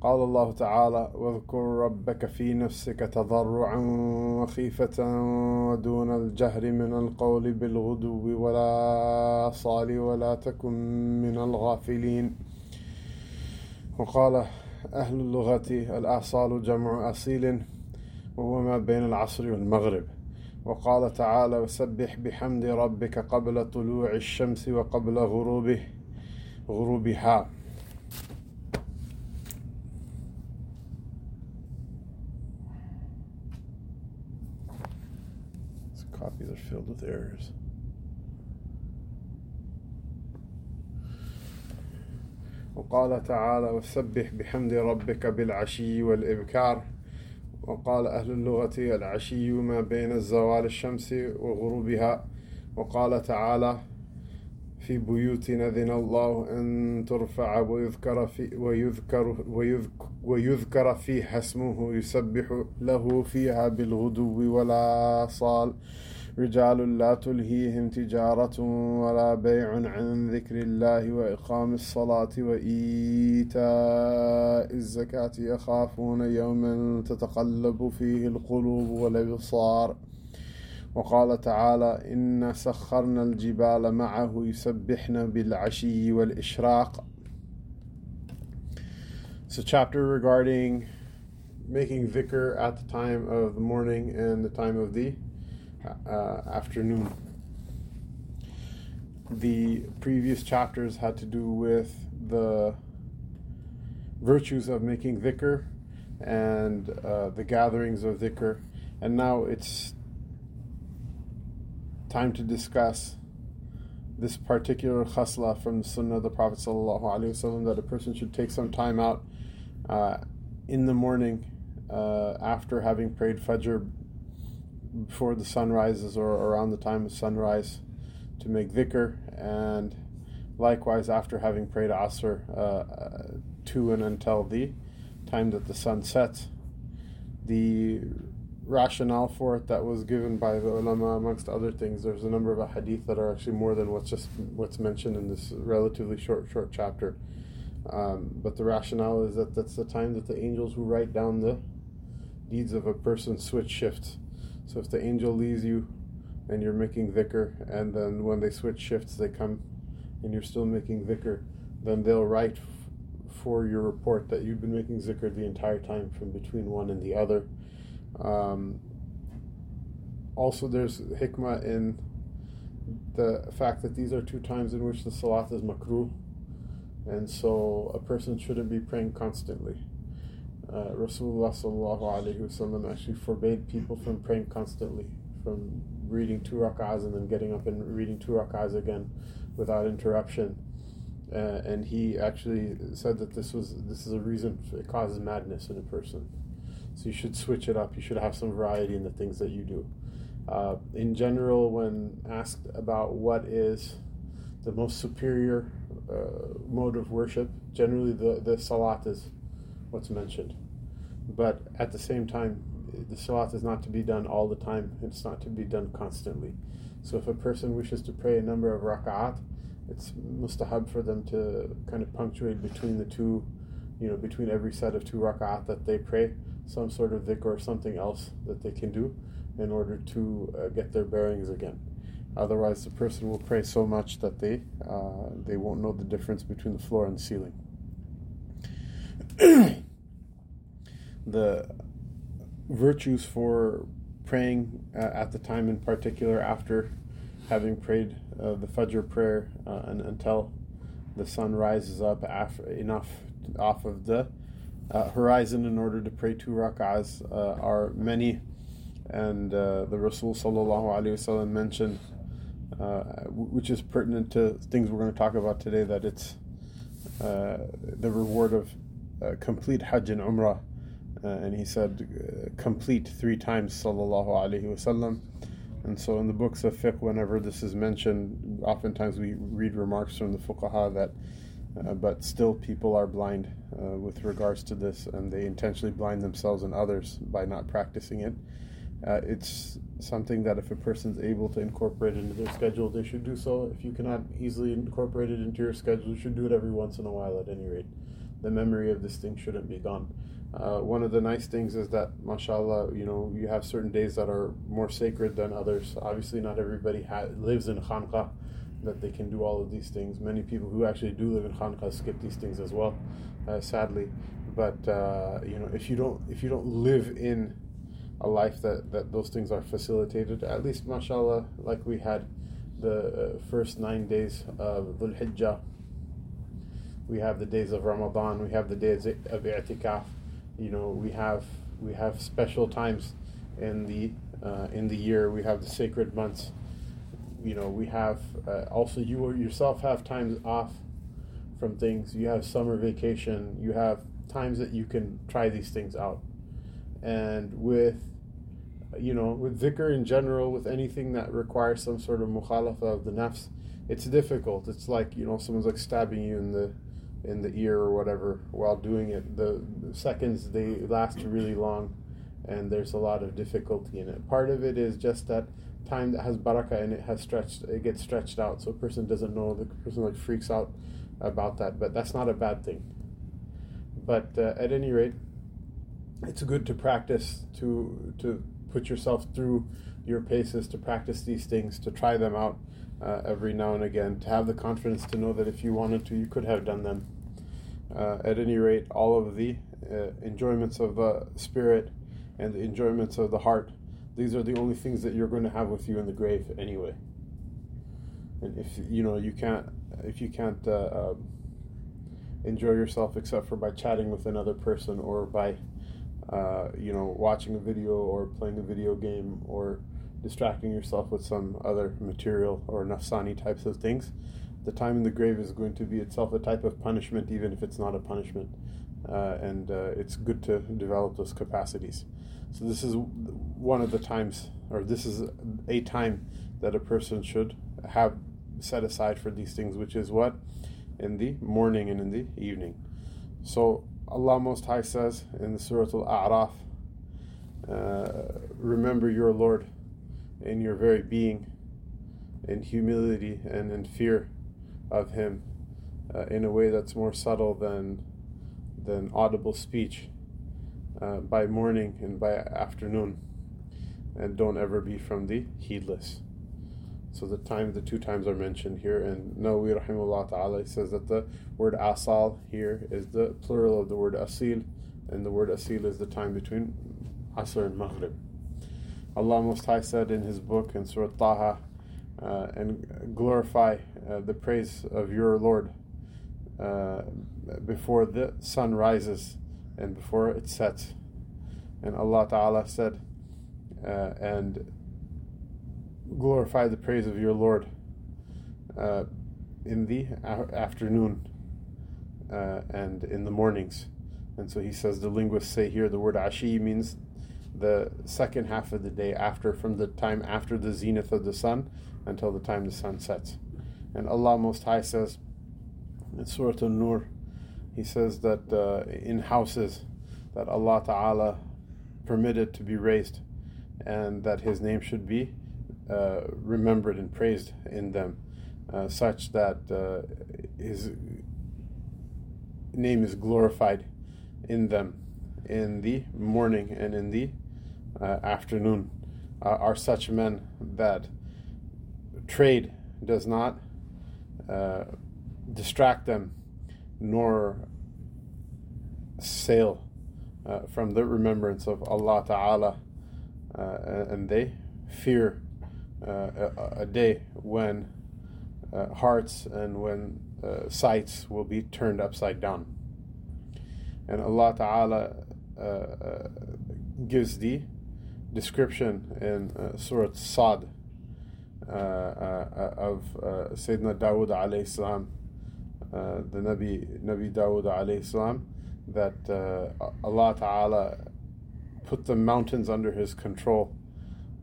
قال الله تعالى واذكر ربك في نفسك تضرعا وخيفة ودون الجهر من القول بالغدو ولا صال ولا تكن من الغافلين. وقال أهل اللغة الآصال جمع أصيل وهو ما بين العصر والمغرب. وقال تعالى وسبح بحمد ربك قبل طلوع الشمس وقبل غروبه غروبها. With errors. وقال تعالى وسبح بحمد ربك بالعشي والإبكار. وقال أهل اللغة العشي ما بين الزوال الشمس وغروبها. وقال تعالى في بيوت أذن الله أن ترفع ويذكر في ويذكر ويذكر, ويذكر فيها اسمه يسبح له فيها بالغدو ولا صال رجال لا تلهيهم تجارة ولا بيع عن ذكر الله وإقام الصلاة وإيتاء الزكاة يخافون يوما تتقلب فيه القلوب والأبصار. وقال تعالى إنا سخرنا الجبال معه يسبحن بالعشي والإشراق. A chapter regarding making dhikr at the time of the morning and the time of the uh, afternoon. The previous chapters had to do with the virtues of making dhikr and uh, the gatherings of dhikr, and now it's time to discuss this particular khasla from the sunnah of the Prophet ﷺ that a person should take some time out uh, in the morning uh, after having prayed Fajr before the sun rises or around the time of sunrise to make dhikr and likewise after having prayed Asr uh, to and until the time that the sun sets. The rationale for it that was given by the ulama amongst other things there's a number of hadith that are actually more than what's just what's mentioned in this relatively short short chapter um, but the rationale is that that's the time that the angels who write down the deeds of a person switch shifts so if the angel leaves you and you're making dhikr and then when they switch shifts they come and you're still making dhikr then they'll write f- for your report that you've been making zikr the entire time from between one and the other um, also, there's hikmah in the fact that these are two times in which the salat is makruh, and so a person shouldn't be praying constantly. Uh, Rasulullah wasallam actually forbade people from praying constantly, from reading two rak'ahs and then getting up and reading two rak'ahs again without interruption. Uh, and he actually said that this was this is a reason it causes madness in a person. So you should switch it up. You should have some variety in the things that you do. Uh, in general, when asked about what is the most superior uh, mode of worship, generally the, the salat is what's mentioned. But at the same time, the salat is not to be done all the time. It's not to be done constantly. So if a person wishes to pray a number of rak'at, it's mustahab for them to kind of punctuate between the two, you know, between every set of two rak'at that they pray some sort of dhikr or something else that they can do in order to uh, get their bearings again. Otherwise, the person will pray so much that they uh, they won't know the difference between the floor and ceiling. the virtues for praying uh, at the time, in particular, after having prayed uh, the Fajr prayer uh, and until the sun rises up af- enough off of the uh, horizon in order to pray two rak'ahs uh, are many, and uh, the Rasul wasallam mentioned, which is pertinent to things we're going to talk about today, that it's the reward of complete Hajj and Umrah uh, and he said, uh, complete three times, sallallahu alaihi wasallam. And so, in the books of fiqh, whenever this is mentioned, oftentimes we read remarks from the fuqaha that, uh, but still people are blind uh, with regards to this, and they intentionally blind themselves and others by not practicing it. Uh, it's something that if a person's able to incorporate into their schedule, they should do so. If you cannot easily incorporate it into your schedule, you should do it every once in a while at any rate. The memory of this thing shouldn't be gone. Uh, one of the nice things is that, mashallah, you know, you have certain days that are more sacred than others. Obviously, not everybody ha- lives in khanqa that they can do all of these things. Many people who actually do live in khanqa skip these things as well, uh, sadly. But uh, you know, if you don't if you don't live in a life that, that those things are facilitated, at least, mashallah, like we had the uh, first nine days of Dhul Hijjah. We have the days of Ramadan. We have the days of i'tikaf. You know we have we have special times in the uh, in the year. We have the sacred months. You know we have uh, also you yourself have times off from things. You have summer vacation. You have times that you can try these things out. And with you know with dhikr in general with anything that requires some sort of mukhalafa of the nafs it's difficult. It's like you know someone's like stabbing you in the in the ear or whatever while doing it. The, seconds they last really long, and there's a lot of difficulty in it. Part of it is just that time that has baraka and it has stretched. It gets stretched out, so a person doesn't know. The person like freaks out about that, but that's not a bad thing. But uh, at any rate, it's good to practice to to put yourself through your paces to practice these things to try them out uh, every now and again, to have the confidence to know that if you wanted to, you could have done them. Uh, at any rate, all of the uh, enjoyments of the spirit and the enjoyments of the heart, these are the only things that you're going to have with you in the grave anyway. And if you know you can't, if you can't uh, um, enjoy yourself except for by chatting with another person or by, uh, you know, watching a video or playing a video game or distracting yourself with some other material or nafsani types of things, the time in the grave is going to be itself a type of punishment, even if it's not a punishment. Uh, and uh, it's good to develop those capacities. So, this is one of the times, or this is a time that a person should have set aside for these things, which is what? In the morning and in the evening. So, Allah Most High says in the Surah Al A'raf, uh, Remember your Lord in your very being, in humility and in fear of Him, uh, in a way that's more subtle than than audible speech, uh, by morning and by afternoon, and don't ever be from the heedless. So the time, the two times are mentioned here, and Nawawi rahimahullah ta'ala says that the word asal here is the plural of the word asil, and the word asil is the time between asr and maghrib. Allah Most High said in His book in Surah Taha, uh, and glorify uh, the praise of your Lord uh, before the sun rises and before it sets. And Allah Ta'ala said, uh, and glorify the praise of your Lord uh, in the afternoon uh, and in the mornings. And so he says the linguists say here the word ashi means the second half of the day after, from the time after the zenith of the sun until the time the sun sets. And Allah Most High says in Surah An-Nur, He says that uh, in houses that Allah Ta'ala permitted to be raised and that His name should be uh, remembered and praised in them, uh, such that uh, His name is glorified in them in the morning and in the uh, afternoon uh, are such men that trade does not uh, distract them nor sale uh, from the remembrance of Allah Ta'ala. Uh, and they fear uh, a, a, day when hearts and when sights will be turned upside down. And Allah Ta'ala gives the description in uh, Surah Sad uh, uh, of uh, Sayyidina Dawood alayhi salam, uh, the Nabi, Nabi Dawood alayhi salam, that uh, Allah Ta'ala put the mountains under his control,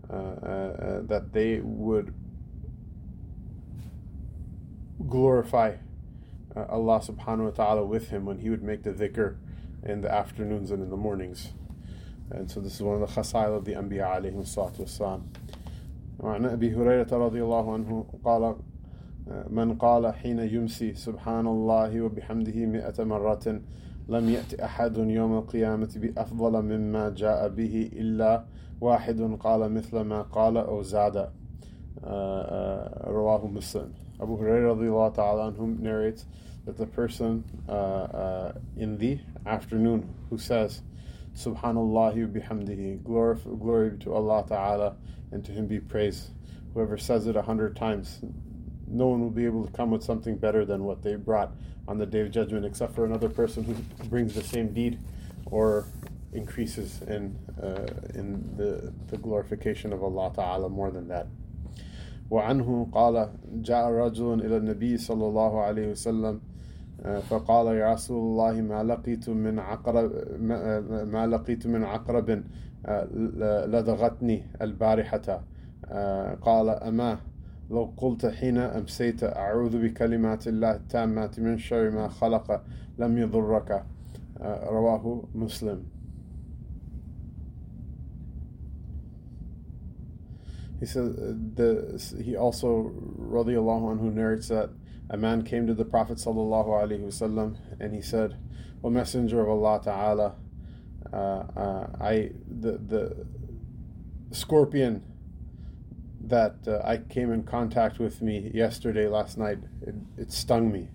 uh, uh, that they would glorify uh, Allah subhanahu wa ta'ala with him when he would make the dhikr in the afternoons and in the mornings. And so this is one of the khasail of the Anbiya alayhi salatu wassalam. وعن أبي هريرة رضي الله عنه قال من قال حين يمسي سبحان الله وبحمده مئة مرة لم يأت أحد يوم القيامة بأفضل مما جاء به إلا واحد قال مثل ما قال أو زاد رواه مسلم Abu Hurairah ta'ala anhum narrates that the person uh, uh, in the afternoon who says Subhanallah bihamdihi glory, glory to Allah ta'ala and to him be praise whoever says it a hundred times no one will be able to come with something better than what they brought on the day of judgment except for another person who brings the same deed or increases in uh, in the, the glorification of Allah ta'ala more than that وعنه قال جاء رجل إلى النبي صلى الله عليه وسلم فقال يا رسول الله ما لقيت من عقرب ما لقيت من عقرب لدغتني البارحة. قال أما لو قلت حين أمسيت أعوذ بكلمات الله التامات من شر ما خلق لم يضرك. رواه مسلم. He uh, the he also radiallahu anhu narrates that a man came to the Prophet wasallam and he said, "O Messenger of Allah Taala, uh, uh, I the the scorpion that uh, I came in contact with me yesterday, last night, it, it stung me."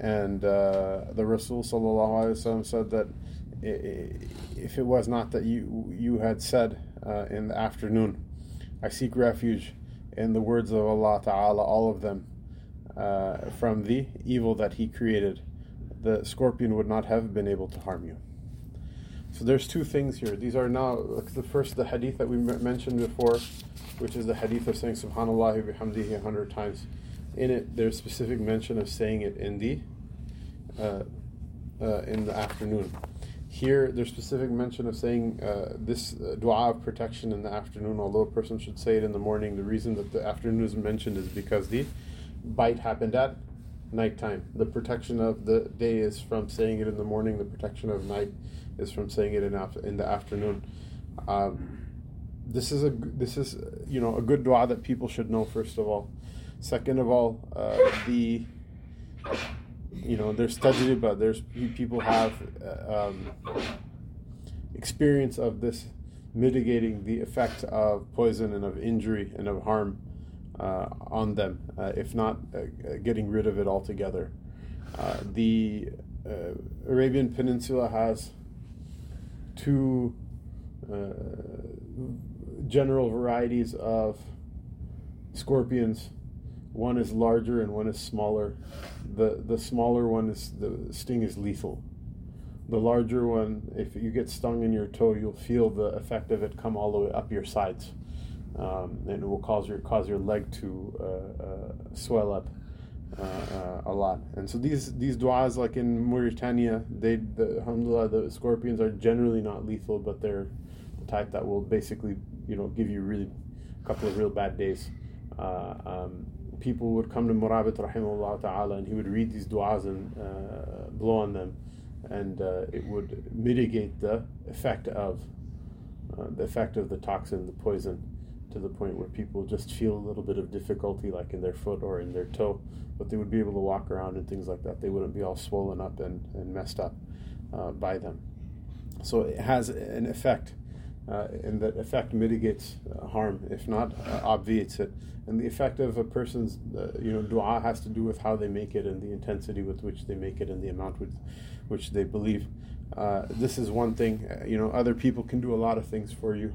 And uh, the Rasul wasallam said that if it was not that you you had said uh, in the afternoon I seek refuge in the words of Allah Ta'ala, all of them, uh, from the evil that He created. The scorpion would not have been able to harm you. So there's two things here. These are now the first, the hadith that we mentioned before, which is the hadith of saying Subhanallah bihamdihi a hundred times. In it, there's specific mention of saying it in the uh, uh, in the afternoon. Here, there's specific mention of saying uh, this uh, dua of protection in the afternoon, although a person should say it in the morning. The reason that the afternoon is mentioned is because the bite happened at nighttime. The protection of the day is from saying it in the morning. The protection of night is from saying it in, af- in the afternoon. Um, this is a this is you know a good dua that people should know first of all. Second of all, uh, the you know, there's tajriba, there's people have uh, um, experience of this mitigating the effect of poison and of injury and of harm on them, uh, if not uh, getting rid of it altogether. Uh, the uh, Arabian Peninsula has two general varieties of scorpions one is larger and one is smaller. The the smaller one is the sting is lethal. The larger one, if you get stung in your toe, you'll feel the effect of it come all the way up your sides, um, and it will cause your cause your leg to uh, uh, swell up uh, uh a lot. And so these these duas, like in Mauritania, they the alhamdulillah the scorpions are generally not lethal, but they're the type that will basically you know give you really a couple of real bad days. Uh, um, people would come to Murabit rahimahullah ta'ala and he would read these du'as and uh, blow on them and it would mitigate the effect of the effect of the toxin, the poison, to the point where people just feel a little bit of difficulty, like in their foot or in their toe, but they would be able to walk around and things like that. They wouldn't be all swollen up and, and messed up uh, by them. So it has an effect uh, and that effect mitigates uh, harm, if not uh, obviates it. And the effect of a person's, uh, you know, du'a has to do with how they make it and the intensity with which they make it and the amount with which they believe. Uh, this is one thing. You know, other people can do a lot of things for you,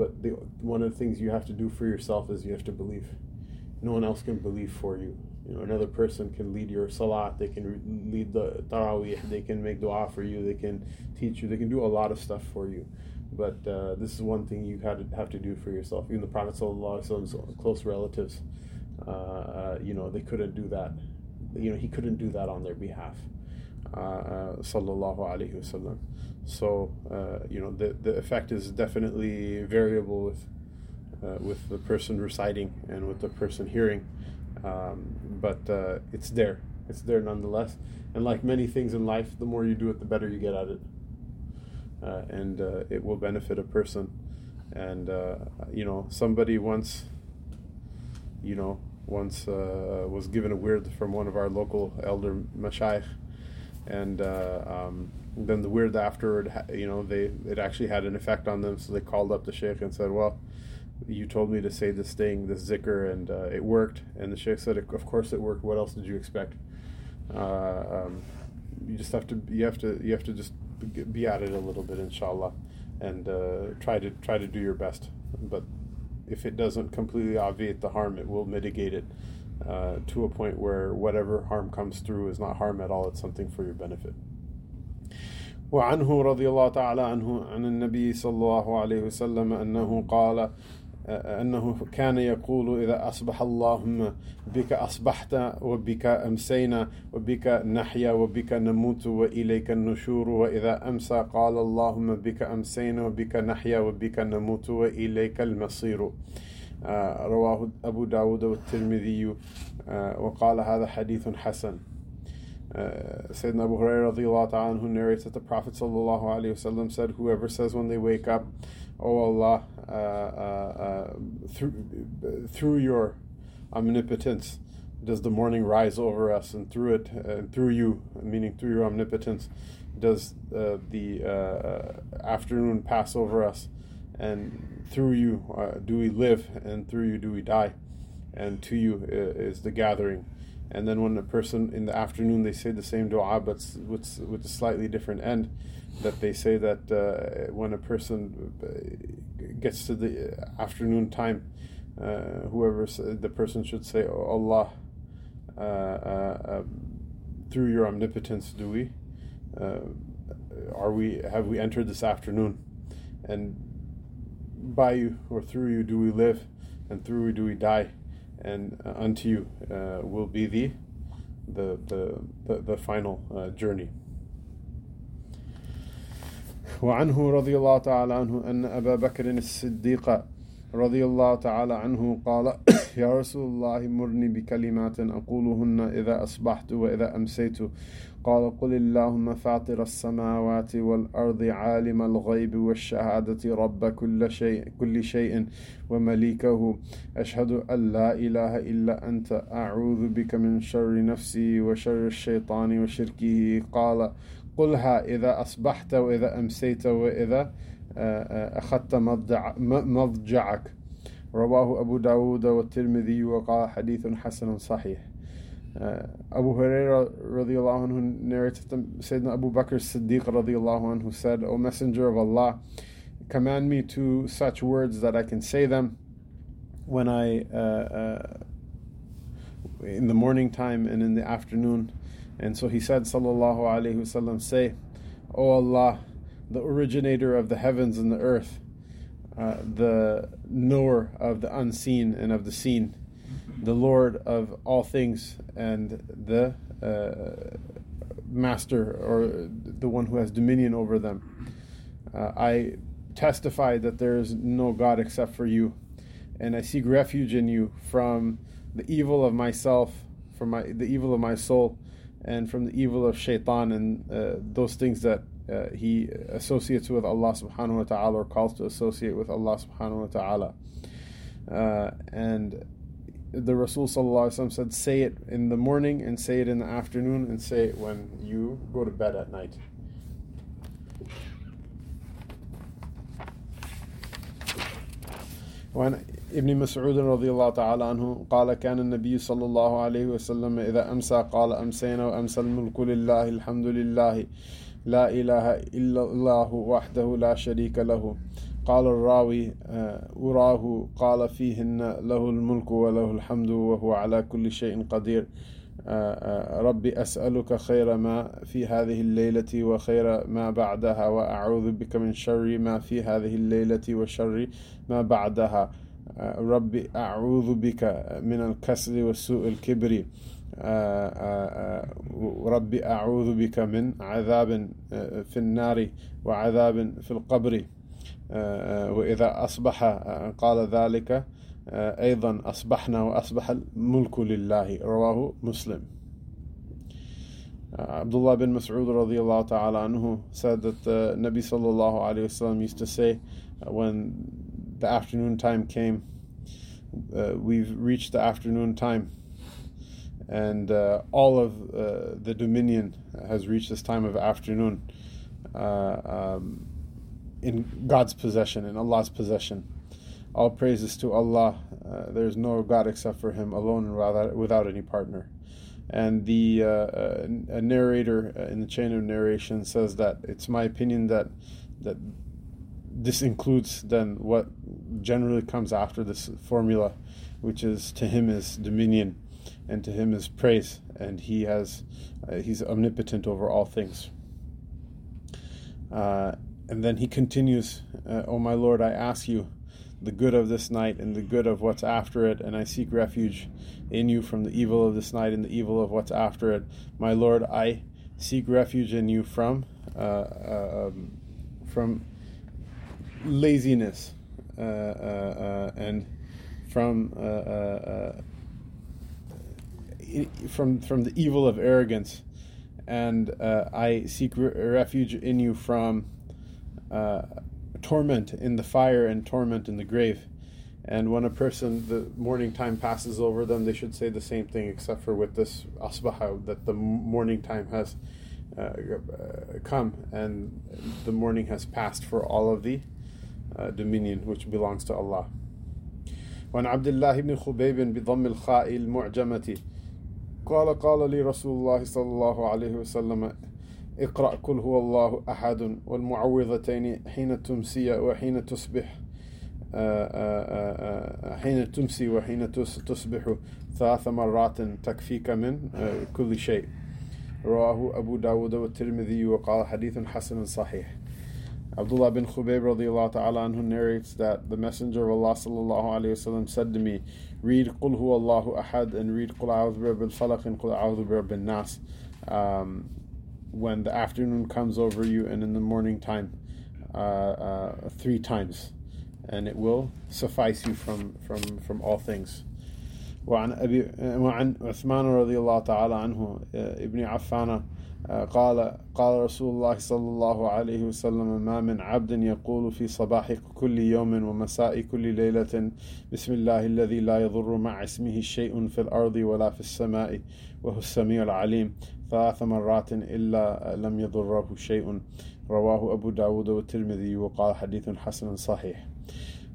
but the, one of the things you have to do for yourself is you have to believe. No one else can believe for you. You know, another person can lead your salat. They can lead the tarawih. They can make du'a for you. They can teach you. They can do a lot of stuff for you but uh, this is one thing you had to have to do for yourself. Even the Prophet Prophet's close relatives, uh, uh, you know, they couldn't do that. You know, he couldn't do that on their behalf. Uh, sallallahu alaihi wasallam. So uh, you know the the effect is definitely variable with uh, with the person reciting and with the person hearing, um, but uh, it's there. It's there nonetheless. And like many things in life, the more you do it, the better you get at it, uh, and uh, it will benefit a person. And you know, somebody once, you know, once was given a wird from one of our local elder mashayikh and uh, um, then the wird afterward, you know, they it actually had an effect on them. So they called up the sheikh and said, "Well, you told me to say this thing, this zikr, and uh, it worked." And the sheikh said, "Of course it worked. What else did you expect?" Uh, um, you just have to you have to you have to just be at it a little bit, inshallah, and uh, try to try to do your best. But if it doesn't completely obviate the harm, it will mitigate it uh, to a point where whatever harm comes through is not harm at all, it's something for your benefit. وعنه رضي الله تعالى عنه عن النبي صلى الله عليه وسلم أنه قال أنه كان يقول إذا أصبح اللهم بك أصبحت وبك أمسينا وبك نحيا وبك نموت وإليك النشور وإذا أمسى قال اللهم بك أمسينا وبك نحيا وبك نموت وإليك المصير رواه أبو داود والترمذي آه، وقال هذا حديث حسن uh, Sayyidina Abu Hurairah radiallahu ta'ala who narrates that the Prophet sallallahu alayhi wasallam said, whoever says when they wake up, Oh Allah, uh, uh, uh, through, through your omnipotence, does the morning rise over us, and through it, and through you, meaning through your omnipotence, does uh, the uh, afternoon pass over us, and through you uh, do we live, and through you do we die, and to you is the gathering. And then when a person in the afternoon they say the same dua, but with with a slightly different end, that they say that uh, when a person uh, gets to the afternoon time, uh, whoever the person should say, oh Allah, uh, uh um, through your omnipotence, do we? Uh, are we have we entered this afternoon? And by you or through you do we live, and through you do we die, and uh, unto you uh, will be the the the the, the final uh, journey. وعنه رضي الله تعالى عنه أن أبا بكر الصديق رضي الله تعالى عنه قال يا رسول الله مرني بكلمات أقولهن إذا أصبحت وإذا أمسيت. قال قل اللهم فاطر السماوات والأرض عالم الغيب والشهادة رب كل شيء كل شيء ومليكه. أشهد أن لا إله إلا أنت أعوذ بك من شر نفسي وشر الشيطان وشركه. قال قلها إذا أصبحت وإذا أمسيت وإذا أخذت مضجعك. رواه أبو داود والترمذي وقال حديث حسن صحيح uh, Abu Huraira radiallahu anhu narrates that Sayyidina Abu Bakr Siddiq radiallahu anhu said, O Messenger of Allah, command me to such words that I can say them when I, uh, uh, in the morning time and in the afternoon. And so he said, Sallallahu Alaihi Wasallam, say, O Allah, the originator of the heavens and the earth, uh, the knower of the unseen and of the seen the Lord of all things and the uh, master or the one who has dominion over them. Uh, I testify that there is no God except for you, and I seek refuge in you from the evil of myself, from my, the evil of my soul, and from the evil of shaitan and uh, those things that uh, he associates with Allah subhanahu wa ta'ala or calls to associate with Allah subhanahu wa ta'ala. Uh, and the Rasul said, say it in the morning and say it in the afternoon and say it when you go to bed at night. وعن ابن مسعود رضي الله تعالى عنه قال كان النبي صلى الله عليه وسلم إذا أمسى قال أمسينا وأمسى الملك لله الحمد لله لا إله إلا الله وحده لا شريك له. قال الراوي أراه قال فيهن له الملك وله الحمد وهو على كل شيء قدير. ربي أسألك خير ما في هذه الليلة وخير ما بعدها وأعوذ بك من شر ما في هذه الليلة وشر ما بعدها. ربي أعوذ بك من الكسل وسوء الكبر. رب أعوذ بك من عذاب في النار وعذاب في القبر وإذا أصبح قال ذلك أيضا أصبحنا وأصبح الملك لله رواه مسلم Abdullah bin Mas'ud radiallahu ta'ala anhu said that the Nabi sallallahu alayhi wasallam used to say uh, when the afternoon time came, uh, we've reached the afternoon time and uh, all of uh, the dominion has reached this time of afternoon uh, um, in God's possession, in Allah's possession. All praises to Allah. Uh, there is no God except for Him alone and without, without any partner. And the uh, a narrator in the chain of narration says that it's my opinion that that this includes then what generally comes after this formula, which is to Him is dominion and to him is praise, and he has uh, he's omnipotent over all things. Uh, and then he continues, uh, "O my Lord, I ask you the good of this night and the good of what's after it, and I seek refuge in you from the evil of this night and the evil of what's after it. My Lord, I seek refuge in you from uh, uh, um, from laziness uh, and from from from the evil of arrogance, and uh, I seek re- refuge in you from uh, torment in the fire and torment in the grave. And when a person, the morning time passes over them, they should say the same thing, except for with this asbaha, that the morning time has uh, uh come and the morning has passed for all of the uh, dominion which belongs to Allah. وعن عبد الله بن خبيب بضم الخاء المعجمة قال قال لي رسول الله صلى الله عليه وسلم اقرأ كل هو الله أحد والمعوذتين حين تمسي وحين تصبح آه، آه، آه، حين تمسي وحين تصبح ثلاث مرات تكفيك من كل شيء. رواه أبو داود والترمذي وقال حديث حسن صحيح. Abdullah bin Khubayb radiallahu ta'ala anhu narrates that the Messenger of Allah sallallahu alayhi wasallam said to me, read Qul huwa Allahu ahad and read Qul a'udhu bi falaq and Qul a'udhu bi nas um, when the afternoon comes over you and in the morning time uh, uh, three times and it will suffice you from, from, from all things. وعن أبي وعن عثمان رضي الله تعالى عنه ابن عفان قال قال رسول الله صلى الله عليه وسلم ما من عبد يقول في صباح كل يوم ومساء كل ليلة بسم الله الذي لا يضر مع اسمه شيء في الأرض ولا في السماء وهو السميع العليم. ثلاث مرات إلا لم يضره شيء. رواه أبو داود والترمذي وقال حديث حسن صحيح.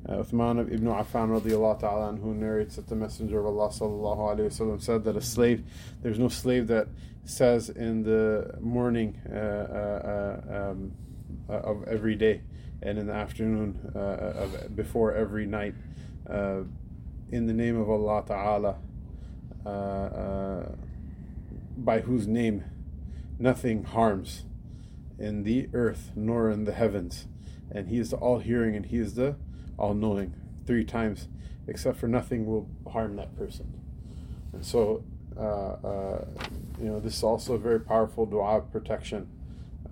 Uh, Uthman ibn Affan radiallahu ta'ala who narrates that the Messenger of Allah sallallahu alayhi wasallam said that a slave, there's no slave that says in the morning uh, uh, uh um, uh, of every day and in the afternoon uh, of before every night in the name of Allah ta'ala by whose name nothing harms in the earth nor in the heavens. And he is the all hearing and he is the all knowing three times, except for nothing will harm that person. And so, uh, uh, you know, this is also a very powerful dua of protection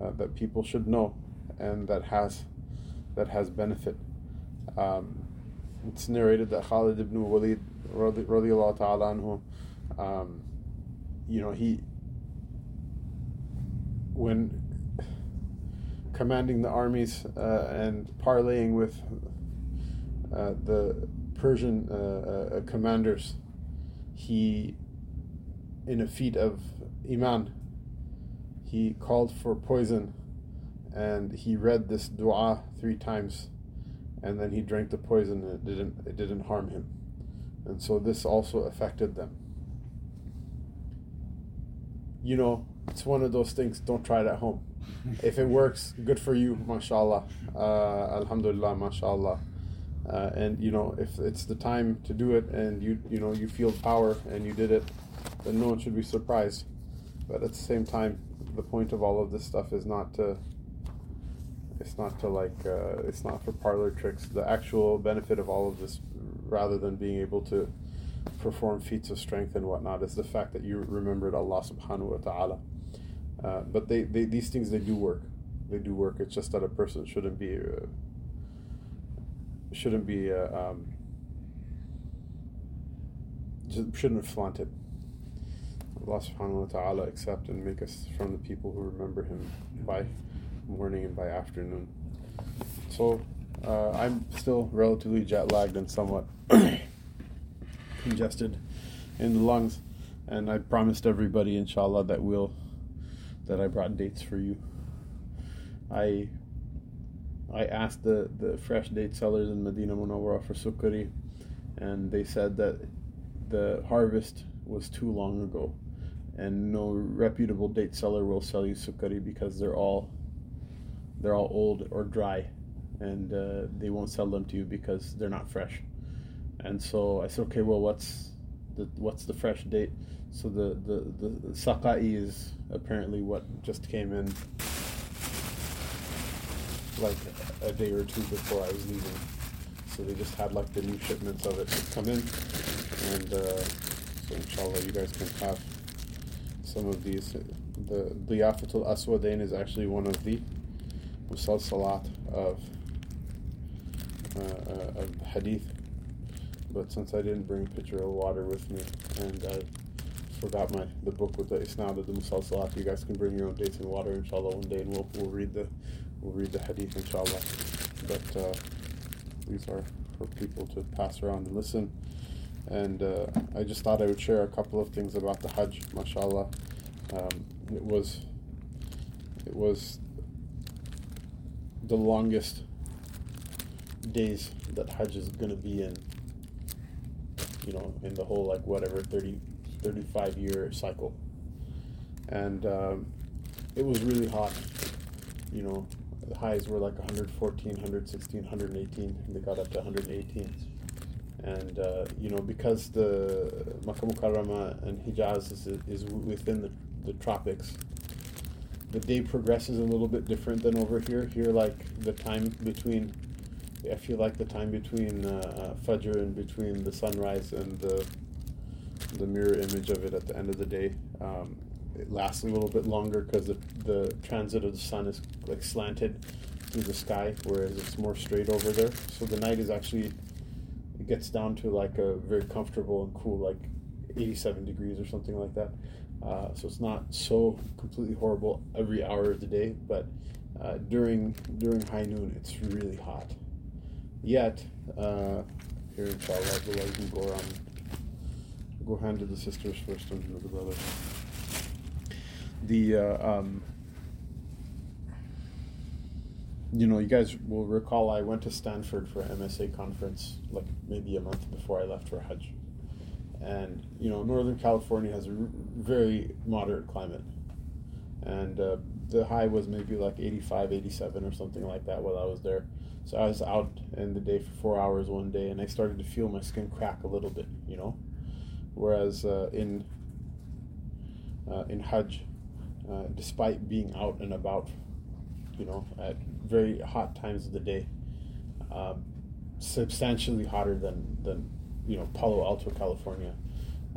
uh, that people should know and that has that has benefit. Um, it's narrated that Khalid ibn Walid radiallahu ta'ala anhu, um, you know, he when commanding the armies uh, and parleying with the Persian uh, uh, commanders, he, in a feat of iman, he called for poison and he read this dua three times and then he drank the poison and it didn't it didn't harm him. And so this also affected them. You know it's one of those things don't try it at home. If it works good for you mashallah. Uh, alhamdulillah mashallah uh, and you know if it's the time to do it and you you know you feel power and you did it then no one should be surprised but at the same time the point of all of this stuff is not to it's not to like uh, it's not for parlor tricks the actual benefit of all of this rather than being able to perform feats of strength and whatnot is the fact that you remembered Allah subhanahu wa ta'ala. Uh, but they, they, these things, they do work. They do work. It's just that a person shouldn't be, uh, shouldn't be, uh, um, shouldn't flaunt. Allah subhanahu wa ta'ala accept and make us from the people who remember Him by morning and by afternoon. So uh, I'm still relatively jet lagged and somewhat congested in the lungs, and I promised everybody, inshallah, that we'll that I brought dates for you. I I asked the, the fresh date sellers in Medina Munawwara for sukari, and they said that the harvest was too long ago, and no reputable date seller will sell you sukari because they're all they're all old or dry, and uh, they won't sell them to you because they're not fresh. And so I said, okay, well, what's the what's the fresh date? So the the, the sakai is apparently what just came in like a day or two before I was leaving. So they just had like the new shipments of it come in, and uh, so inshallah you guys can have some of these. The Diyafatul Aswadain is actually one of the musalsalat of, uh, uh, of hadith. But since I didn't bring a pitcher of water with me, and I forgot my the book with the isnad of the musalsalat, you guys can bring your own dates and water, inshallah, one day, and we'll, we'll read the we'll read the hadith, inshallah. But uh, these are for people to pass around and listen. And uh, I just thought I would share a couple of things about the Hajj, mashallah. Um, it was it was the longest days that Hajj is going to be in, you know, in the whole like whatever 30, 35 year cycle. And um, it was really hot, you know, the highs were like 114, 116, 118, and they got up to 118. And, uh, you know, because the Makkah Mukarramah and Hijaz is, is within the, the tropics, the day progresses a little bit different than over here. Here, like the time between, I feel like the time between uh, Fajr and between the sunrise and the the mirror image of it at the end of the day, um, it lasts a little bit longer because the the transit of the sun is like slanted through the sky, whereas it's more straight over there. So the night is actually it gets down to like a very comfortable and cool, like 87 degrees or something like that. Uh, so it's not so completely horrible every hour of the day, but uh, during during high noon it's really hot. Yet uh, here inshallah the light go around. Go hand to the sisters first and then the brothers. The uh, um, you know, you guys will recall I went to Stanford for an MSA conference like maybe a month before I left for Hajj and you know northern california has a r- very moderate climate. And uh, the high was maybe like 85 87 or something like that while i was there. So i was out in the day for four hours one day and i started to feel my skin crack a little bit you know? Whereas uh, in uh, in hajj uh, despite being out and about you know at very hot times of the day um, substantially hotter than than you know Palo Alto, California.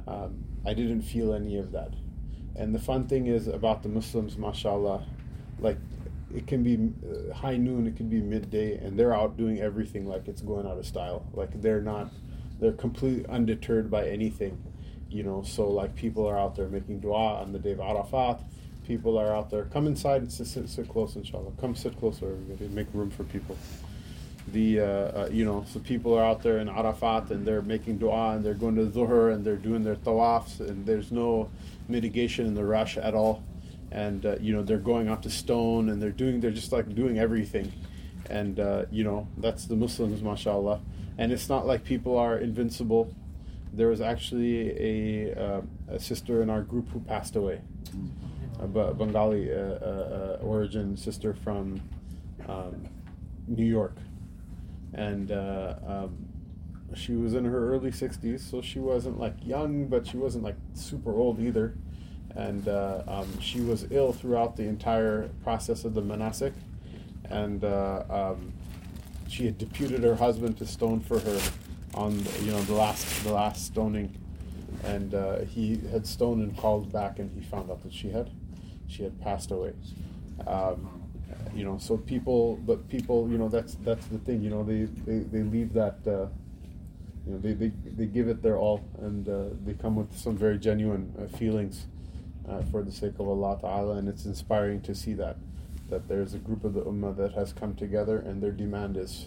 Um, I didn't feel any of that. And the fun thing is about the Muslims, mashallah, like it can be uh, high noon, it can be midday, and they're out doing everything like it's going out of style. Like they're not, they're completely undeterred by anything, you know. So like people are out there making dua on the day of Arafat. People are out there. Come inside and sit, sit, sit close, inshallah. Come sit closer, everybody. Make room for people. The uh, uh, you know so people are out there in Arafat and they're making dua and they're going to Zuhr and they're doing their tawafs and there's no mitigation in the rush at all. And uh, you know they're going out to stone and they're doing they're just like doing everything. And uh, you know that's the Muslims mashallah. And it's not like people are invincible. There was actually a, uh, a sister in our group who passed away a Bengali uh, origin sister from um, New York. And uh, um, she was in her early 60s, so she wasn't like young, but she wasn't like super old either. And uh, um, she was ill throughout the entire process of the manasik, and uh, um, she had deputed her husband to stone for her on the, you know the last the last stoning, and uh, he had stoned and called back, and he found out that she had she had passed away. Um, you know, so people, but people, you know, that's that's the thing. You know, they they, they leave that. Uh, you know, they, they, they give it their all and uh, they come with some very genuine uh, feelings uh, for the sake of Allah Ta'ala and it's inspiring to see that that there's a group of the ummah that has come together and their demand is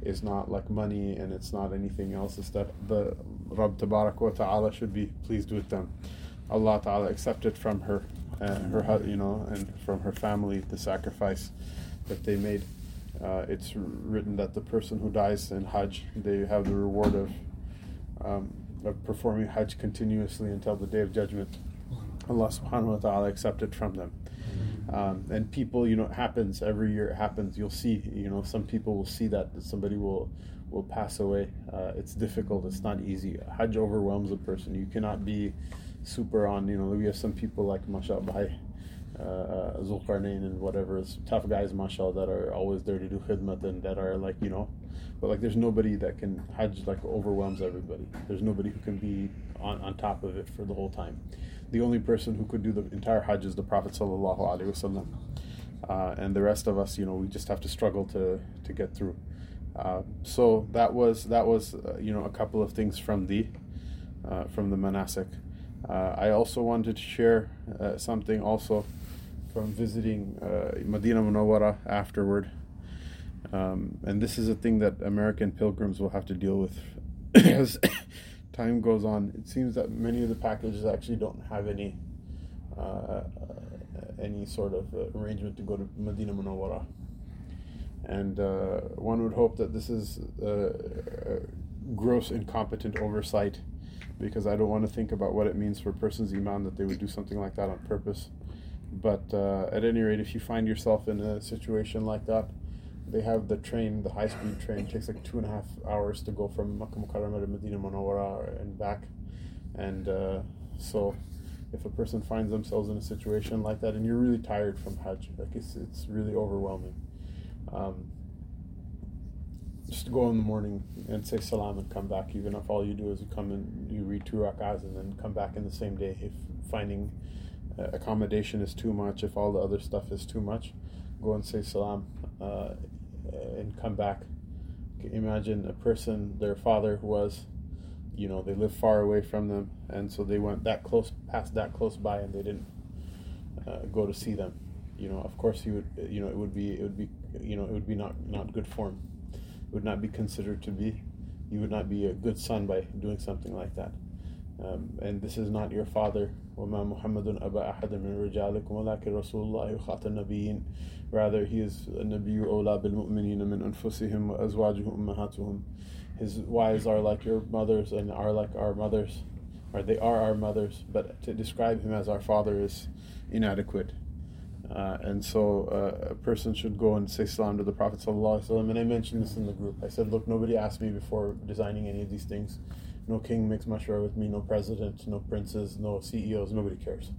is not like money and it's not anything else it's that the Rabb Tabarak wa Ta'ala should be pleased with them Allah Ta'ala accepted from her uh, her you know and from her family the sacrifice that they made uh, it's written that the person who dies in Hajj, they have the reward of, um, of performing Hajj continuously until the day of judgment. Allah subhanahu wa ta'ala accepted from them. Um, and people, you know, it happens every year. It happens. You'll see, you know, some people will see that, that somebody will will pass away. Uh, it's difficult. It's not easy. Hajj overwhelms a person. You cannot be super on. You know, we have some people like mashallah uh, Zulqarnain and whatever, tough guys, mashallah, that are always there to do khidmat and that are like, you know, but like there's nobody that can, Hajj like overwhelms everybody. There's nobody who can be on, on top of it for the whole time. The only person who could do the entire Hajj is the Prophet sallallahu alaihi wasallam. Uh, and the rest of us, you know, we just have to struggle to, to get through. Uh, so that was that was uh, you know a couple of things from the uh, from the manasik. Uh, I also wanted to share uh, something also from visiting uh, Medina Munawwara afterward. Um, and this is a thing that American pilgrims will have to deal with as time goes on. It seems that many of the packages actually don't have any uh, any sort of uh, arrangement to go to Medina Munawwara. And uh, one would hope that this is gross incompetent oversight because I don't want to think about what it means for a person's iman that they would do something like that on purpose. But uh, at any rate, if you find yourself in a situation like that, they have the train, the high speed train, it takes like two and a half hours to go from Makkah Mukarramah to Medina Munawwara and back. And uh, so, if a person finds themselves in a situation like that and you're really tired from Hajj, like it's, it's really overwhelming. Um, go in the morning and say salam and come back, even if all you do is you come and you read two rak'ahs and then come back in the same day. If finding uh, accommodation is too much, if all the other stuff is too much, go and say salam uh, and come back. Imagine a person, their father was, you know, they live far away from them, and so they went that close, past that close by, and they didn't uh, go to see them. You know, of course, he would, you know, it would be, it would be, you know, it would be not not good form It would not be considered to be. You would not be a good son by doing something like that. Um, and this is not your father وما محمد أبا أحد من رجالكم ولكن رسول الله خاتم النبيين rather he is النبي أولى بالمؤمنين من أنفسهم وأزواجه أمهاتهم his wives are like your mothers and are like our mothers or they are our mothers but to describe him as our father is inadequate uh, and so uh, a person should go and say salam to the Prophet. And I mentioned this in the group. I said, look, nobody asked me before designing any of these things no king makes mashwara with me, no president, no princes, no CEOs, nobody cares.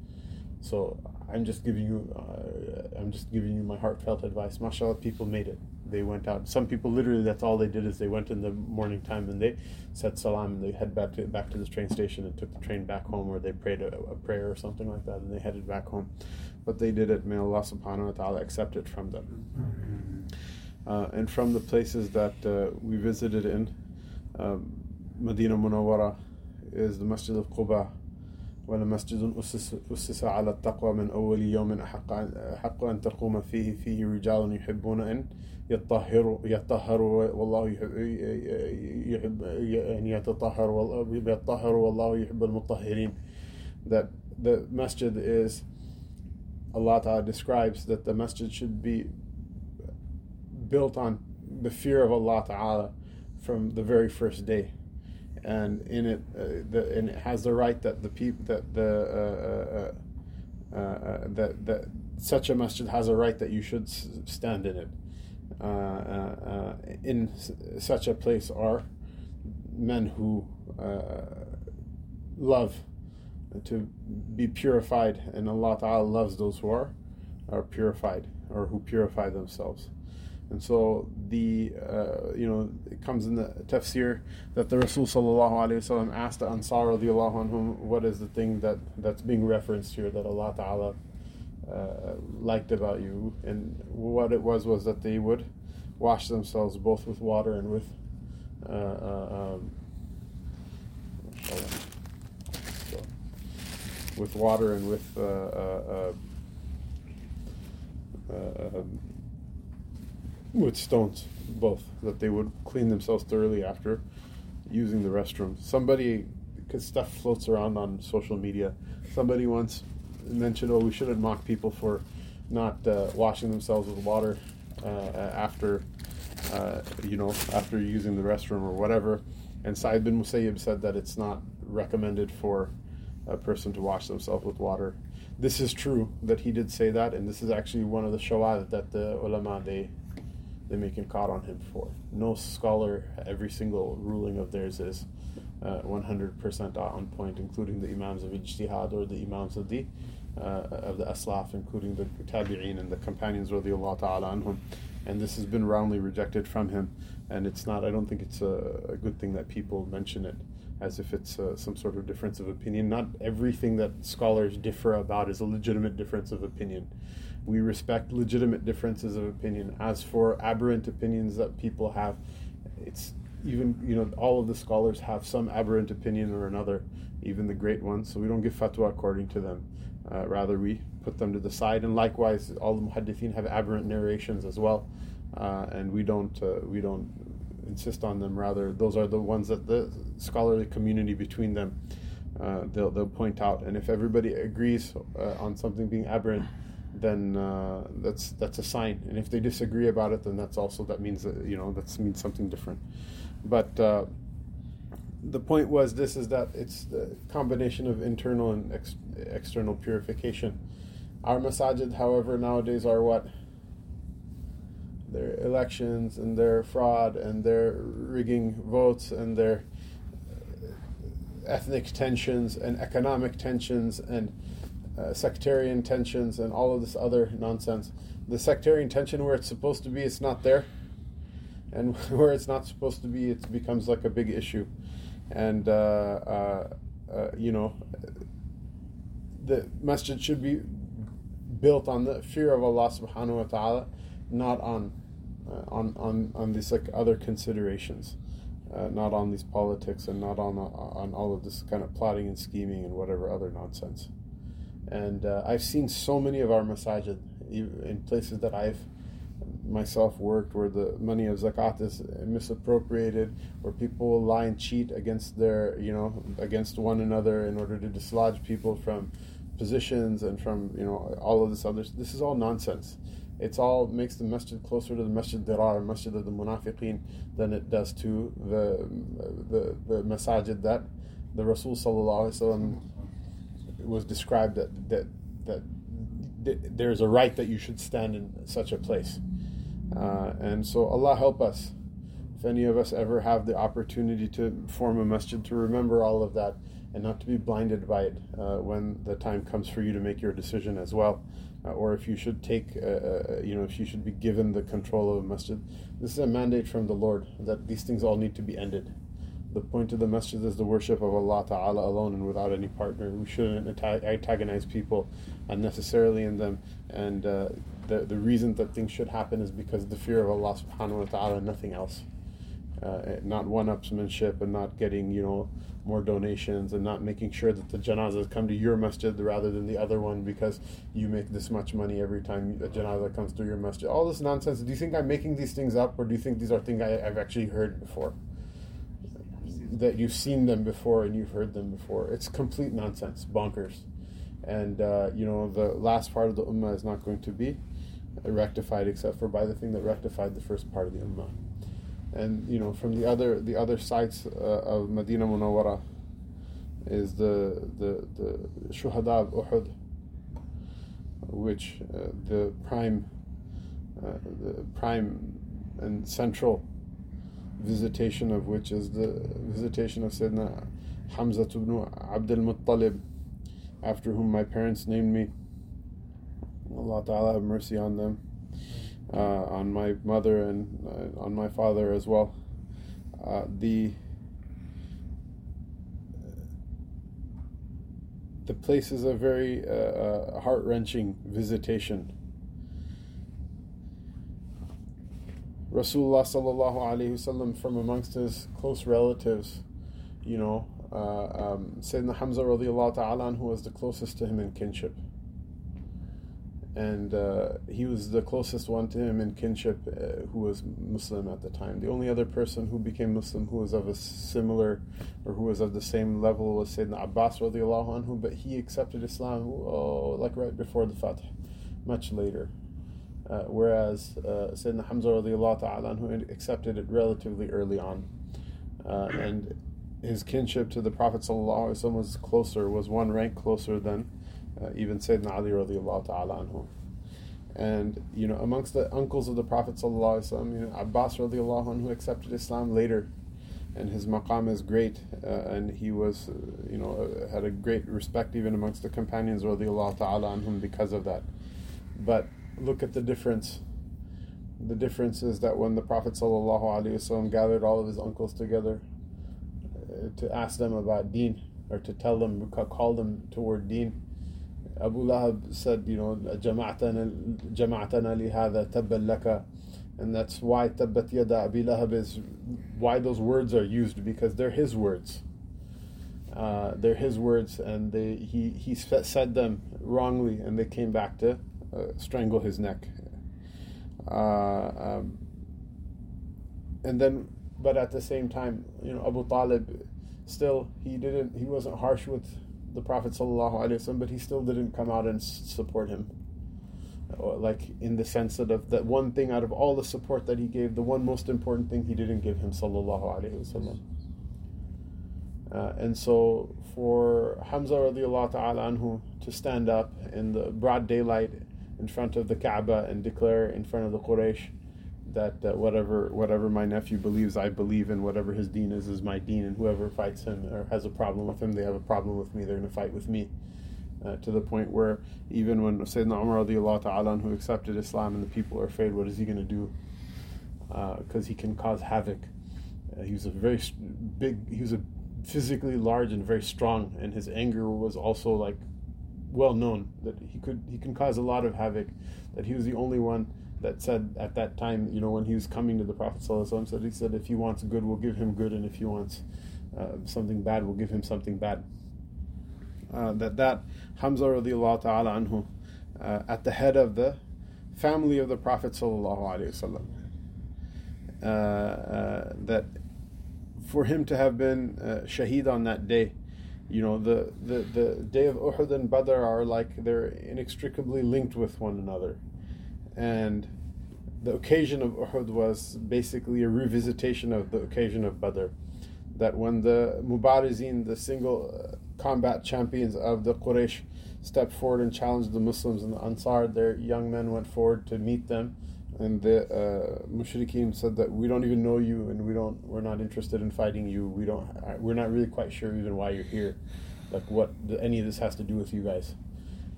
So I'm just giving you, uh, I'm just giving you my heartfelt advice. Mashallah, people made it. They went out. Some people literally, that's all they did is they went in the morning time and they said salam and they head back to back to the train station and took the train back home, or they prayed a, a prayer or something like that, and they headed back home But they did it. May Allah Subhanahu wa Taala accept it from them. Uh, and from the places that uh, we visited in. Um, Medina Munawwara is the Masjid of Quba ولمسجد أسس, أسس على التقوى من أول يوم أحق, أحق أن تقوم فيه فيه رجال يحبون أن يطهروا يطهروا والله يحب, يحب يعني يتطهر يطهر والله يحب المطهرين that the masjid is Allah describes that the masjid should be built on the fear of Allah Ta'ala from the very first day and in it, uh, the, and it has the right that the people that the uh, uh, uh, uh that that such a masjid has a right that you should stand in it. Uh, in such a place are men who love to be purified, and Allah Taala loves those who are are purified or who purify themselves. And so the uh, you know it comes in the tafsir that the Rasul sallallahu alaihi wasallam asked the Ansar radiallahu anhum, what is the thing that that's being referenced here that Allah Taala uh, liked about you, and what it was was that they would wash themselves both with water and with uh, uh um, with water and with uh, uh, um, with stones, both that they would clean themselves thoroughly after using the restroom. Somebody, because stuff floats around on social media. Somebody once mentioned, "Oh, we shouldn't mock people for not uh, washing themselves with water uh, after, uh, you know, after using the restroom or whatever." And Sa'id bin Musayyib said that it's not recommended for a person to wash themselves with water. This is true that he did say that, and this is actually one of the shawad that the ulama they they make caught on him for. No scholar, every single ruling of theirs is uh, 100% on point, including the imams of ijtihad or the imams of the uh, of the aslaf, including the tabi'een and the companions radiallahu ta'ala anhum. And this has been roundly rejected from him. And it's not, I don't think it's a, a good thing that people mention it as if it's uh, some sort of difference of opinion. Not everything that scholars differ about is a legitimate difference of opinion. We respect legitimate differences of opinion. As for aberrant opinions that people have, it's even you know all of the scholars have some aberrant opinion or another, even the great ones. So we don't give fatwa according to them. Uh, rather, we put them to the side. And likewise, all the muhaddithin have aberrant narrations as well, uh, and we don't uh, we don't insist on them. Rather, those are the ones that the scholarly community between them uh, they'll they'll point out. And if everybody agrees uh, on something being aberrant, then uh, that's that's a sign. And if they disagree about it, then that's also that means that you know that means something different. But uh, the point was this is that it's the combination of internal and ex- external purification. Our masajid, however, nowadays are what their elections and their fraud and their rigging votes and their ethnic tensions and economic tensions and uh, sectarian tensions and all of this other nonsense. The sectarian tension where it's supposed to be, it's not there. And where it's not supposed to be, it becomes like a big issue. And, uh, uh, uh you know, the masjid should be built on the fear of Allah subhanahu wa ta'ala, not on, uh, on, on, on these like other considerations uh, not on these politics and not on uh, on all of this kind of plotting and scheming and whatever other nonsense. And uh, I've seen so many of our masajid in places that I've myself worked where the money of zakat is misappropriated, where people lie and cheat against their, you know, against one another in order to dislodge people from positions and from, you know, all of this other. This is all nonsense it's all makes the masjid closer to the masjid dirar, masjid of the munafiqeen, than it does to the the, the masajid that the Rasul sallallahu was described that, that that there's a right that you should stand in such a place. Uh, and so Allah help us. If any of us ever have the opportunity to form a masjid, to remember all of that and not to be blinded by it uh, when the time comes for you to make your decision as well uh, or if you should take, uh, uh, you know, if you should be given the control of a masjid. This is a mandate from the Lord that these things all need to be ended. The point of the masjid is the worship of Allah Ta'ala alone and without any partner. We shouldn't antagonize people unnecessarily in them. And uh, the, the reason that things should happen is because the fear of Allah Subhanahu wa Ta'ala and nothing else. Uh, not one-upsmanship and not getting, you know, more donations and not making sure that the janazas come to your masjid rather than the other one because you make this much money every time a janazah comes to your masjid. All this nonsense. Do you think I'm making these things up or do you think these are things I, I've actually heard before? That you've seen them before and you've heard them before. It's complete nonsense, bonkers. And, uh, you know, the last part of the ummah is not going to be rectified except for by the thing that rectified the first part of the ummah and you know from the other the other sites uh, of Medina Munawwara is the the the Shuhada of Uhud, which uh, the prime uh, the prime and central visitation of which is the visitation of Sayyidina Hamza ibn Abdul Muttalib, after whom my parents named me. Allah Ta'ala have mercy on them. Uh, on my mother and uh, on my father as well. Uh, the the place is a very uh, uh, heart wrenching visitation. Rasulullah sallallahu alaihi wasallam from amongst his close relatives, you know, uh, um, Sayyidina Hamza radiallahu ta'ala who was the closest to him in kinship and uh, he was the closest one to him in kinship uh, who was Muslim at the time. The only other person who became Muslim who was of a similar or who was of the same level was Sayyidina Abbas radiallahu anhu, but he accepted Islam oh, like right before the Fath, much later. Uh, whereas uh, Sayyidina Hamza radiallahu ta'ala anhu accepted it relatively early on. Uh, and his kinship to the Prophet was closer, was one rank closer than uh, even Sayyidina Ali radiallahu ta'ala anhu. And, you know, amongst the uncles of the Prophet sallallahu alaihi wasallam, you know, Abbas radiallahu anhu accepted Islam later. And his maqam is great, uh, and he was, uh, you know, uh, had a great respect even amongst the companions radiallahu ta'ala anhum because of that. But look at the difference. The difference is that when the Prophet sallallahu alaihi wasallam gathered all of his uncles together uh, to ask them about deen, or to tell them, call them toward deen, Abu Lahab said, you know, jama'atana, jama'atana lihada tabban laka. And that's why tabbat yada Abu Lahab is, why those words are used, because they're his words. Uh, they're his words, and they, he, he said them wrongly, and they came back to uh, strangle his neck. Uh, um, and then, but at the same time, you know, Abu Talib, still, he didn't, he wasn't harsh with the Prophet ﷺ, but he still didn't come out and support him. Like in the sense that of that one thing out of all the support that he gave, the one most important thing he didn't give him Sallallahu Alaihi Wasallam. Uh, and so for Hamza radiallahu ta'ala anhu to stand up in the broad daylight in front of the Kaaba and declare in front of the Quraysh that uh, whatever whatever my nephew believes, I believe in. Whatever his deen is, is my deen, and whoever fights him or has a problem with him, they have a problem with me. They're going to fight with me. Uh, to the point where even when Sayyidina Umar who accepted Islam and the people are afraid, what is he going to do? Because uh, he can cause havoc. Uh, he was a very big, he was a physically large and very strong, and his anger was also like well known that he could he can cause a lot of havoc. That he was the only one that said at that time, you know, when he was coming to the Prophet said he said, if he wants good, we'll give him good, and if he wants uh, something bad, we'll give him something bad. Uh, that that Hamza radiallahu ta'ala anhu, uh, at the head of the family of the Prophet sallallahu alaihi wasallam, uh, uh, that for him to have been uh, shaheed on that day, you know, the, the, the day of Uhud and Badr are like they're inextricably linked with one another and the occasion of Uhud was basically a revisitation of the occasion of Badr. That when the Mubarizin, the single uh, combat champions of the Quraysh, stepped forward and challenged the Muslims and the Ansar, their young men went forward to meet them, and the uh, Mushrikeen said that we don't even know you, and we don't, we're not interested in fighting you. We don't, we're not really quite sure even why you're here, like what any of this has to do with you guys.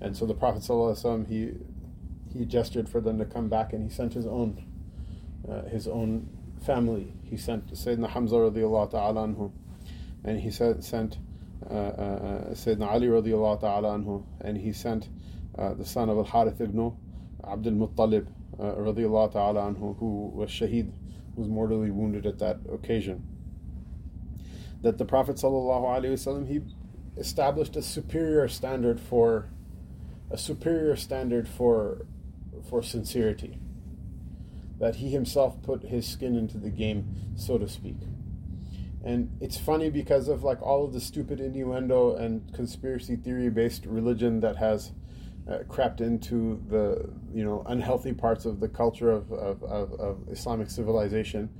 And so the Prophet ﷺ, he he gestured for them to come back, and he sent his own, uh, his own family. He sent Sayyidina Hamza radiallahu ta'ala anhu, and he sent, sent uh, uh, Sayyidina Ali radiallahu ta'ala anhu, and he sent uh, the son of Al Harith ibn Abdul Muttalib uh, radiallahu ta'ala anhu, who was shaheed, was mortally wounded at that occasion. That the Prophet sallallahu alaihi wasallam he established a superior standard for a superior standard for for sincerity. That he himself put his skin into the game, so to speak. And it's funny because of like all of the stupid innuendo and conspiracy theory based religion that has uh, crept into the you know unhealthy parts of the culture of, of, of, of, Islamic civilization.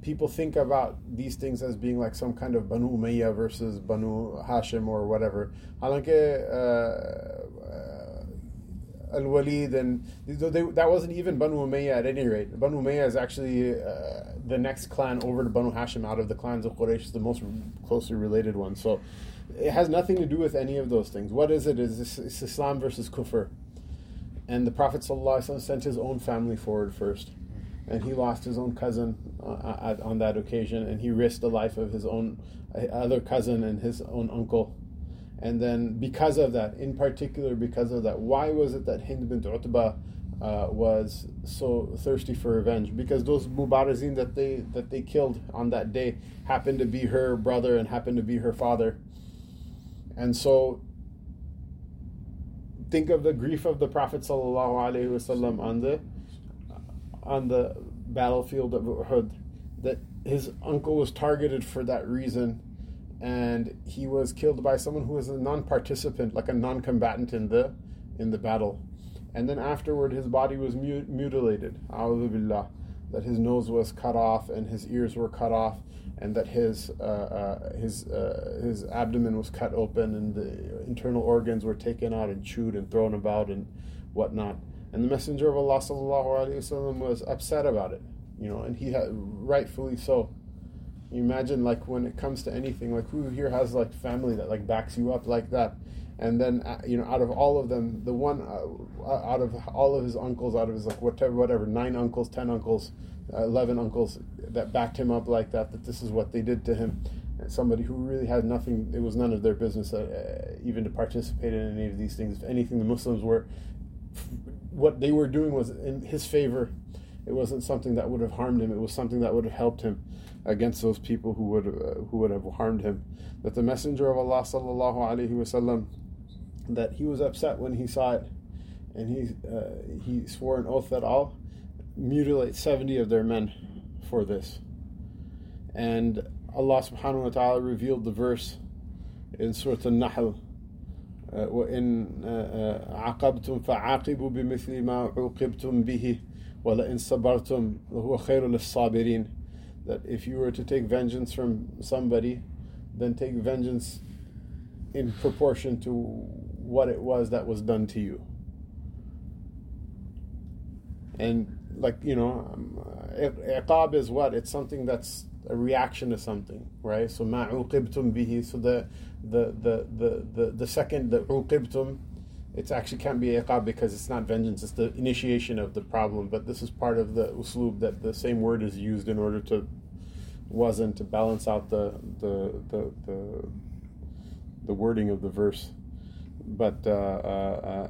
People think about these things as being like some kind of Banu Umayyah versus Banu Hashim or whatever. Halanke, uh, Al Walid, and they, that wasn't even Banu Umayyah at any rate. Banu Umayyah is actually uh, the next clan over to Banu Hashim out of the clans of Quraysh, the most closely related one. So it has nothing to do with any of those things. What is it? Is it's Islam versus Kufr. and the Prophet sent his own family forward first. And he lost his own cousin uh, on that occasion, and he risked the life of his own uh, other cousin and his own uncle. And then, because of that, in particular, because of that, why was it that Hind bint Utbah uh, was so thirsty for revenge? Because those Mubarazin that they that they killed on that day happened to be her brother and happened to be her father. And so think of the grief of the Prophet wasallam on the on the battlefield of Uhud that his uncle was targeted for that reason and he was killed by someone who was a non-participant like a non-combatant in the in the battle and then afterward his body was mutilated billah, that his nose was cut off and his ears were cut off and that his uh, uh, his uh, his abdomen was cut open and the internal organs were taken out and chewed and thrown about and whatnot. And the Messenger of Allah wasallam was upset about it, you know, and he had rightfully so. You imagine like when it comes to anything, like who here has like family that like backs you up like that, and then uh, you know out of all of them, the one uh, out of all of his uncles, out of his like whatever whatever nine uncles, ten uncles, uh, 11 uncles that backed him up like that, that this is what they did to him. Somebody who really had nothing, it was none of their business uh, even to participate in any of these things. If anything, the Muslims were, what they were doing was in his favor. It wasn't something that would have harmed him, it was something that would have helped him against those people who would, uh, who would have harmed him. That the Messenger of Allah, sallallahu alaihi wasallam, that he was upset when he saw it, and he, uh, he swore an oath that all mutilate 70 of their men for this. And Allah subhanahu wa ta'ala revealed the verse in Surah Al-Nahl وإن عاقبتم فعاقبوا بمثل ما عوقبتم به ولئن صبرتم لهو خير للصابرين that if you were to take vengeance from somebody then take vengeance in proportion to what it was that was done to you and like you know, um, iqab is what? It's something that's a reaction to something, right? So ma bihi. So the the the the the, the second the uqibtum, it actually can't be iqab because it's not vengeance. It's the initiation of the problem. But this is part of the uslub that the same word is used in order to wasn't to balance out the the the the, the wording of the verse but uh, uh,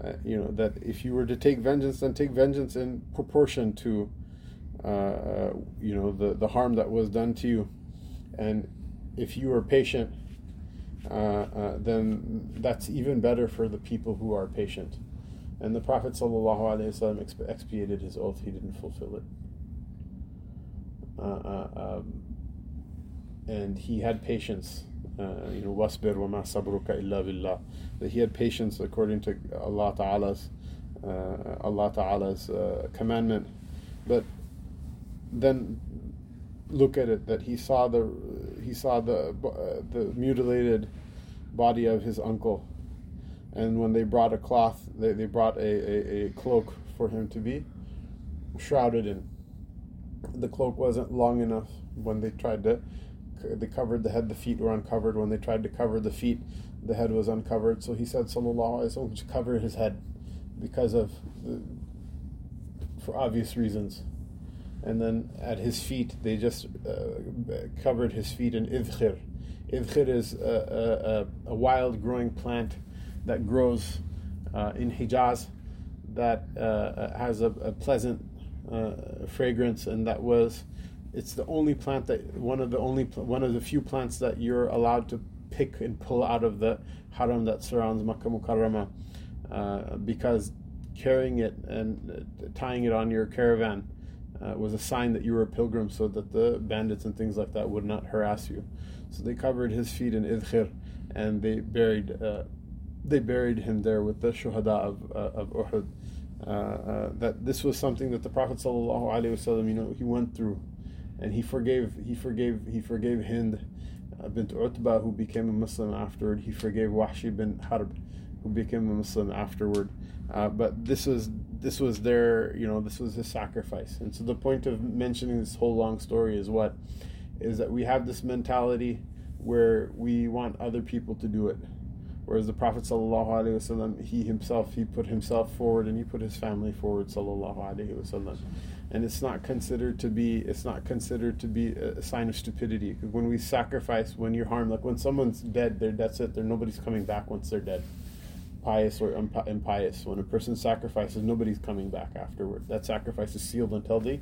uh, you know that if you were to take vengeance, then take vengeance in proportion to uh, you know the the harm that was done to you, and if you are patient, uh, uh, then that's even better for the people who are patient. And the Prophet ﷺ expiated his oath; he didn't fulfill it. Um, and he had patience uh, you know, wasbir wa ma sabruka illa billah. That he had patience according to Allah Ta'ala's uh, Allah Ta'ala's uh, commandment. But then look at it that he saw the he saw the uh, the mutilated body of his uncle, and when they brought a cloth, they, they brought a, a, a cloak for him to be shrouded in. The cloak wasn't long enough when they tried to they covered the head, the feet were uncovered. When they tried to cover the feet, the head was uncovered. So he said, Sallallahu Alaihi Wasallam, cover his head because of, the, for obvious reasons. And then at his feet, they just uh, covered his feet in idkhir. Idkhir is a, a, a wild growing plant that grows uh, in Hijaz that uh, has a, a pleasant uh, fragrance, and that was it's the only plant that one of the only one of the few plants that you're allowed to pick and pull out of the haram that surrounds Makkah Mukarramah, uh, because carrying it and uh, tying it on your caravan uh, was a sign that you were a pilgrim, so that the bandits and things like that would not harass you. So they covered his feet in idkhir, and they buried uh, they buried him there with the shuhada of uh, of Uhud. Uh, that this was something that the Prophet wasallam, you know, he went through and he forgave he forgave he forgave Hind uh, bint Utbah who became a Muslim afterward. He forgave Wahshi bin Harb who became a Muslim afterward. Uh, but this was this was their you know this was his sacrifice. And so the point of mentioning this whole long story is what is that we have this mentality where we want other people to do it. Whereas the Prophet ﷺ, he himself, he put himself forward and he put his family forward, wasallam. And it's not considered to be, it's not considered to be a sign of stupidity. When we sacrifice, when you're harmed, like when someone's dead, they're, that's it. They're nobody's coming back once they're dead. Pious or impious. When a person sacrifices, nobody's coming back afterward. That sacrifice is sealed until the,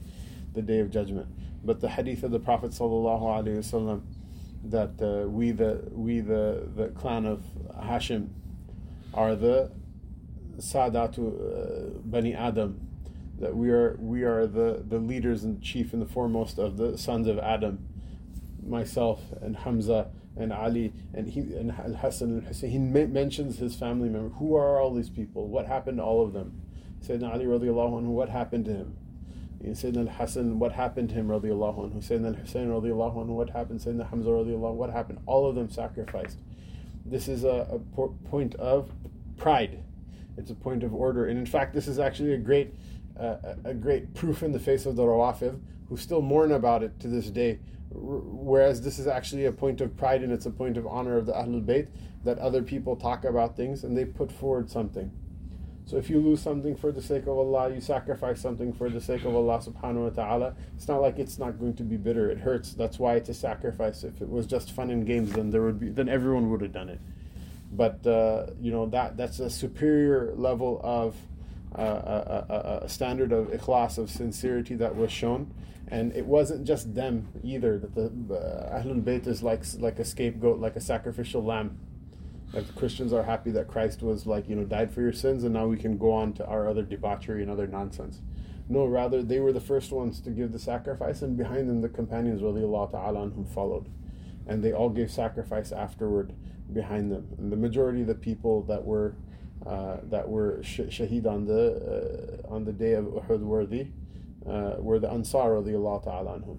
the day of judgment. But the hadith of the Prophet wasallam that uh, we the we the the clan of Hashim are the Sadatu uh, Bani Adam that we are we are the the leaders and chief and the foremost of the sons of Adam myself and Hamza and Ali and he and Al Hassan and Hussein he mentions his family members who are all these people what happened to all of them Sayyidina Ali radiallahu anhu what happened to him Sayyidina al-Hasan, what happened to him, radiallahu anhu. Sayyidina al-Hussein, radiallahu anhu, what happened? Sayyidina Hamza, radiallahu what happened? All of them sacrificed. This is a, a po- point of pride. It's a point of order. And in fact, this is actually a great, uh, a great proof in the face of the Rawafid, who still mourn about it to this day. Whereas this is actually a point of pride and it's a point of honor of the Ahlul Bayt that other people talk about things and they put forward something. So if you lose something for the sake of Allah, you sacrifice something for the sake of Allah subhanahu wa ta'ala, it's not like it's not going to be bitter. It hurts. That's why it's a sacrifice. If it was just fun and games, then there would be then everyone would have done it. But uh, you know that that's a superior level of uh, a, a, a, standard of ikhlas, of sincerity that was shown. And it wasn't just them either. That the uh, Ahlul Bayt is like like a scapegoat, like a sacrificial lamb like Christians are happy that Christ was like, you know, died for your sins and now we can go on to our other debauchery and other nonsense. No, rather they were the first ones to give the sacrifice and behind them the companions radiallahu ta'ala who followed. And they all gave sacrifice afterward behind them. And the majority of the people that were uh, that were sh- shaheed on the uh, on the day of Uhud were the uh, were the Ansar radiallahu ta'ala anhum.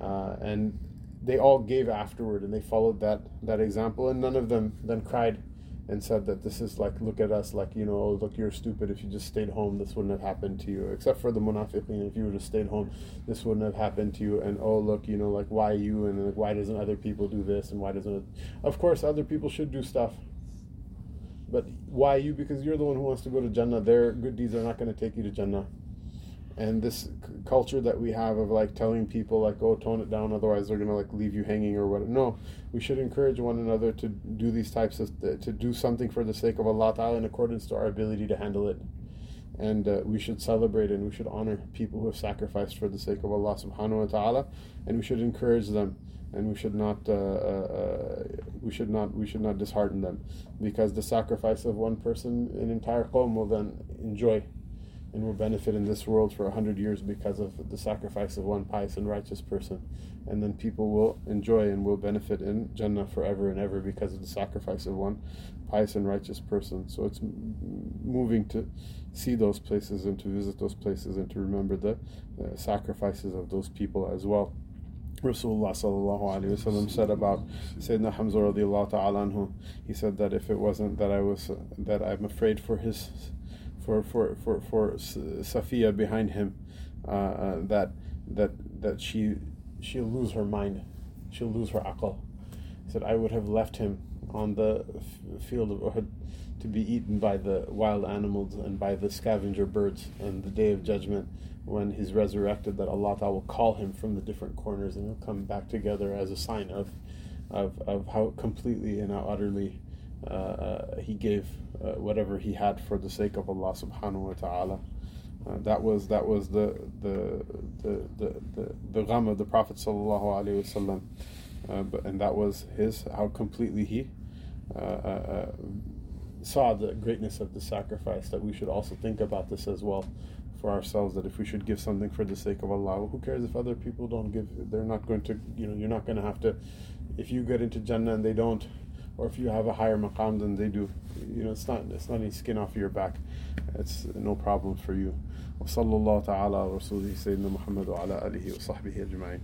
Uh, and they all gave afterward and they followed that that example and none of them then cried and said that this is like look at us like you know oh, look you're stupid. If you just stayed home this wouldn't have happened to you. Except for the munafiqeen. If you would have stayed home this wouldn't have happened to you. And oh look you know like why you and like why doesn't other people do this and why doesn't of course other people should do stuff. But why you? Because you're the one who wants to go to jannah. Their good deeds are not going to take you to jannah and this c- culture that we have of like telling people like oh tone it down otherwise they're gonna like leave you hanging or what no. We should encourage one another to do these types of to do something for the sake of allah ta'ala in accordance to our ability to handle it. And uh, we should celebrate and we should honor people who have sacrificed for the sake of allah subhanahu wa ta'ala and we should encourage them and we should not uh, uh, we should not we should not dishearten them. Because the sacrifice of one person an entire qawm will then enjoy and will benefit in this world for a hundred years because of the sacrifice of one pious and righteous person. And then people will enjoy and will benefit in Jannah forever and ever because of the sacrifice of one pious and righteous person. So it's moving to see those places and to visit those places and to remember the uh, sacrifices of those people as well. Rasulullah said about Sayyidina Hamza radiallahu ta'ala anhu, he said that if it wasn't that I was, uh, that I'm afraid for his for for for for Safiya behind him, uh, uh, that that that she she'll lose her mind, she'll lose her aql. He said, I would have left him on the f- field of Uhud to be eaten by the wild animals and by the scavenger birds on the day of judgment when he's resurrected that Allah Ta'ala will call him from the different corners and he'll come back together as a sign of of, of how completely and how utterly uh, uh, he gave uh, whatever he had for the sake of Allah subhanahu wa ta'ala. Uh, that was that was the the the the the, the gham of the Prophet sallallahu alaihi wasallam, uh, but and that was his how completely he uh, saw the greatness of the sacrifice. That we should also think about this as well for ourselves. That if we should give something for the sake of Allah, who cares if other people don't give? They're not going to you know you're not going to have to. If you get into Jannah and they don't, or if you have a higher maqam than they do, you know, it's not it's not any skin off your back. It's no problem for you. وصلى الله تعالى على رسوله سيدنا محمد وعلى آله وصحبه أجمعين